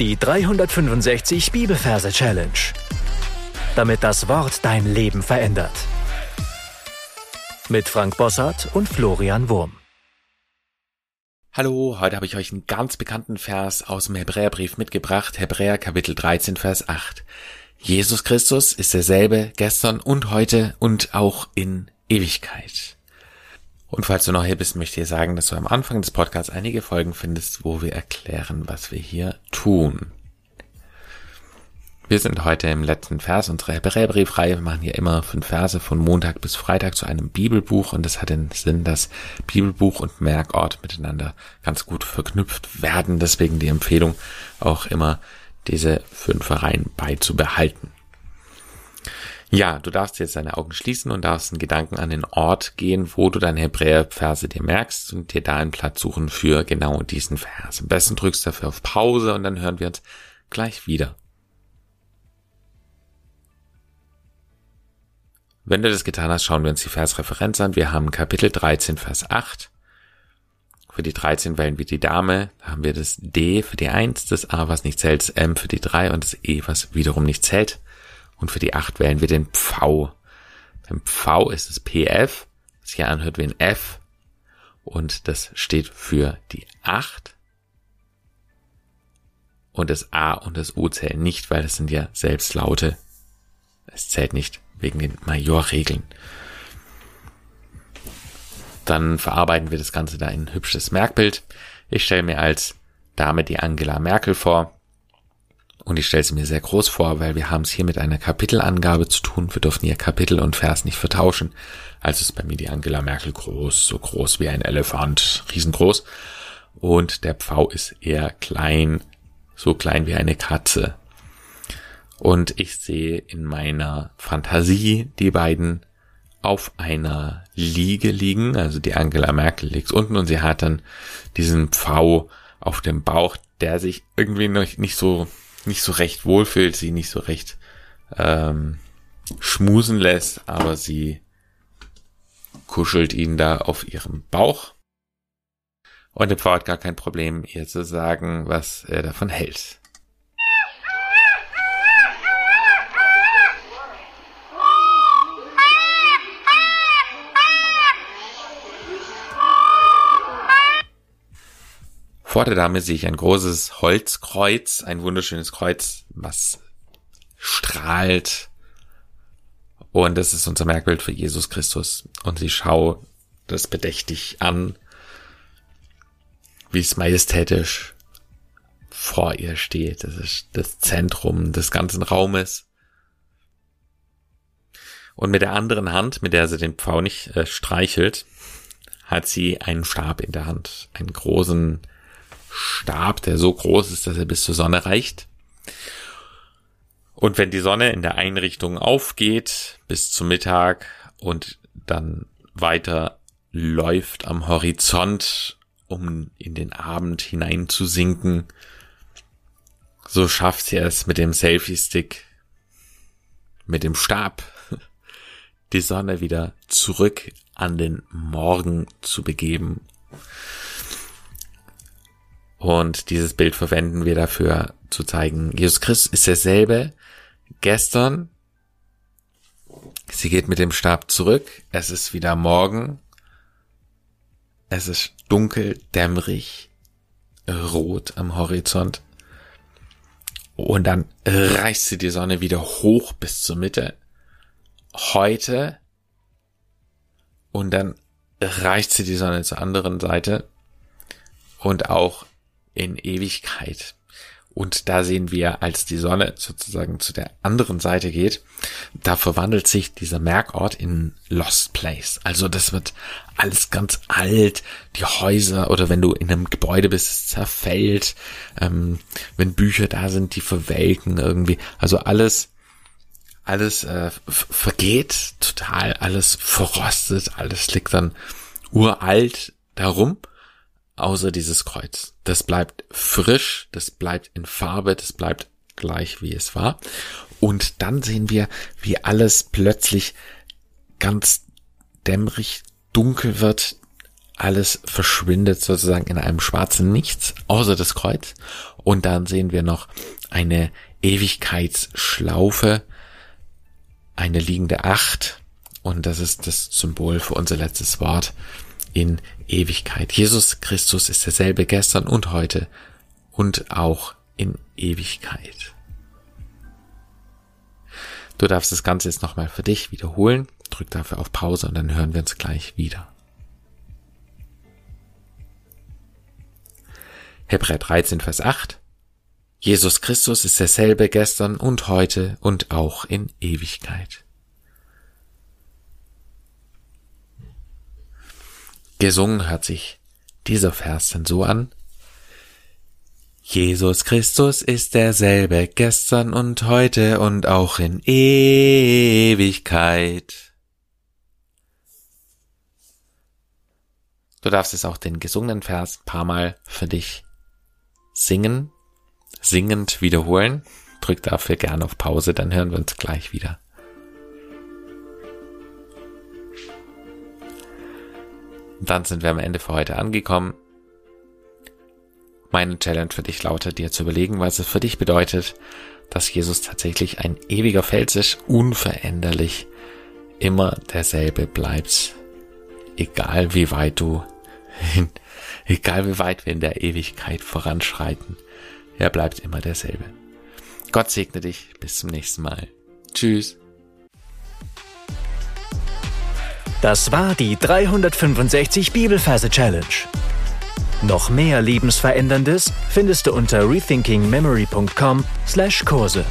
Die 365 Bibelverse Challenge. Damit das Wort dein Leben verändert. Mit Frank Bossart und Florian Wurm. Hallo, heute habe ich euch einen ganz bekannten Vers aus dem Hebräerbrief mitgebracht, Hebräer Kapitel 13, Vers 8. Jesus Christus ist derselbe gestern und heute und auch in Ewigkeit. Und falls du noch hier bist, möchte ich dir sagen, dass du am Anfang des Podcasts einige Folgen findest, wo wir erklären, was wir hier tun. Wir sind heute im letzten Vers unserer Hebräerbriefreihe. Wir machen hier immer fünf Verse von Montag bis Freitag zu einem Bibelbuch und das hat den Sinn, dass Bibelbuch und Merkort miteinander ganz gut verknüpft werden. Deswegen die Empfehlung, auch immer diese fünf Reihen beizubehalten. Ja, du darfst jetzt deine Augen schließen und darfst einen Gedanken an den Ort gehen, wo du deine Hebräerverse dir merkst und dir da einen Platz suchen für genau diesen Vers. Am besten drückst du dafür auf Pause und dann hören wir uns gleich wieder. Wenn du das getan hast, schauen wir uns die Versreferenz an. Wir haben Kapitel 13, Vers 8. Für die 13 wählen wir die Dame, da haben wir das D für die 1, das A, was nicht zählt, das M für die 3 und das E, was wiederum nicht zählt. Und für die 8 wählen wir den Pfau. Beim Pfau ist es PF, was sich anhört wie ein F. Und das steht für die 8. Und das A und das U zählen nicht, weil das sind ja Selbstlaute. Es zählt nicht wegen den Majorregeln. Dann verarbeiten wir das Ganze da in ein hübsches Merkbild. Ich stelle mir als Dame die Angela Merkel vor. Und ich stelle sie mir sehr groß vor, weil wir haben es hier mit einer Kapitelangabe zu tun. Wir dürfen hier Kapitel und Vers nicht vertauschen. Also ist bei mir die Angela Merkel groß, so groß wie ein Elefant, riesengroß. Und der Pfau ist eher klein, so klein wie eine Katze. Und ich sehe in meiner Fantasie die beiden auf einer Liege liegen. Also die Angela Merkel liegt unten und sie hat dann diesen Pfau auf dem Bauch, der sich irgendwie noch nicht so nicht so recht wohlfühlt, sie nicht so recht ähm, schmusen lässt, aber sie kuschelt ihn da auf ihrem Bauch. Und der Pfau hat gar kein Problem, ihr zu sagen, was er davon hält. Vor der Dame sehe ich ein großes Holzkreuz, ein wunderschönes Kreuz, was strahlt. Und das ist unser Merkbild für Jesus Christus. Und sie schaut das bedächtig an, wie es majestätisch vor ihr steht. Das ist das Zentrum des ganzen Raumes. Und mit der anderen Hand, mit der sie den Pfau nicht äh, streichelt, hat sie einen Stab in der Hand, einen großen Stab, der so groß ist, dass er bis zur Sonne reicht. Und wenn die Sonne in der Einrichtung aufgeht bis zum Mittag und dann weiter läuft am Horizont, um in den Abend hinein zu sinken, so schafft sie es mit dem Selfie-Stick, mit dem Stab, die Sonne wieder zurück an den Morgen zu begeben und dieses Bild verwenden wir dafür zu zeigen, Jesus Christus ist derselbe gestern. Sie geht mit dem Stab zurück. Es ist wieder Morgen. Es ist dunkel, dämmerig, rot am Horizont. Und dann reißt sie die Sonne wieder hoch bis zur Mitte. Heute. Und dann reicht sie die Sonne zur anderen Seite. Und auch in Ewigkeit. Und da sehen wir, als die Sonne sozusagen zu der anderen Seite geht, da verwandelt sich dieser Merkort in Lost Place. Also das wird alles ganz alt, die Häuser oder wenn du in einem Gebäude bist, zerfällt, ähm, wenn Bücher da sind, die verwelken irgendwie. Also alles, alles äh, vergeht total, alles verrostet, alles liegt dann uralt darum außer dieses Kreuz. Das bleibt frisch, das bleibt in Farbe, das bleibt gleich wie es war. Und dann sehen wir, wie alles plötzlich ganz dämmerig dunkel wird. Alles verschwindet sozusagen in einem schwarzen Nichts, außer das Kreuz. Und dann sehen wir noch eine Ewigkeitsschlaufe, eine liegende Acht. Und das ist das Symbol für unser letztes Wort in Ewigkeit. Jesus Christus ist derselbe gestern und heute und auch in Ewigkeit. Du darfst das Ganze jetzt nochmal für dich wiederholen. Drück dafür auf Pause und dann hören wir uns gleich wieder. Hebräer 13, Vers 8. Jesus Christus ist derselbe gestern und heute und auch in Ewigkeit. Gesungen hört sich dieser Vers denn so an. Jesus Christus ist derselbe gestern und heute und auch in Ewigkeit. Du darfst es auch den gesungenen Vers ein paar Mal für dich singen, singend wiederholen. Drück dafür gerne auf Pause, dann hören wir uns gleich wieder. Dann sind wir am Ende für heute angekommen. Meine Challenge für dich lautet, dir zu überlegen, was es für dich bedeutet, dass Jesus tatsächlich ein ewiger Fels ist, unveränderlich, immer derselbe bleibt, egal wie weit du, egal wie weit wir in der Ewigkeit voranschreiten, er bleibt immer derselbe. Gott segne dich, bis zum nächsten Mal. Tschüss. Das war die 365 Bibelferse Challenge. Noch mehr Lebensveränderndes findest du unter rethinkingmemory.com/Kurse.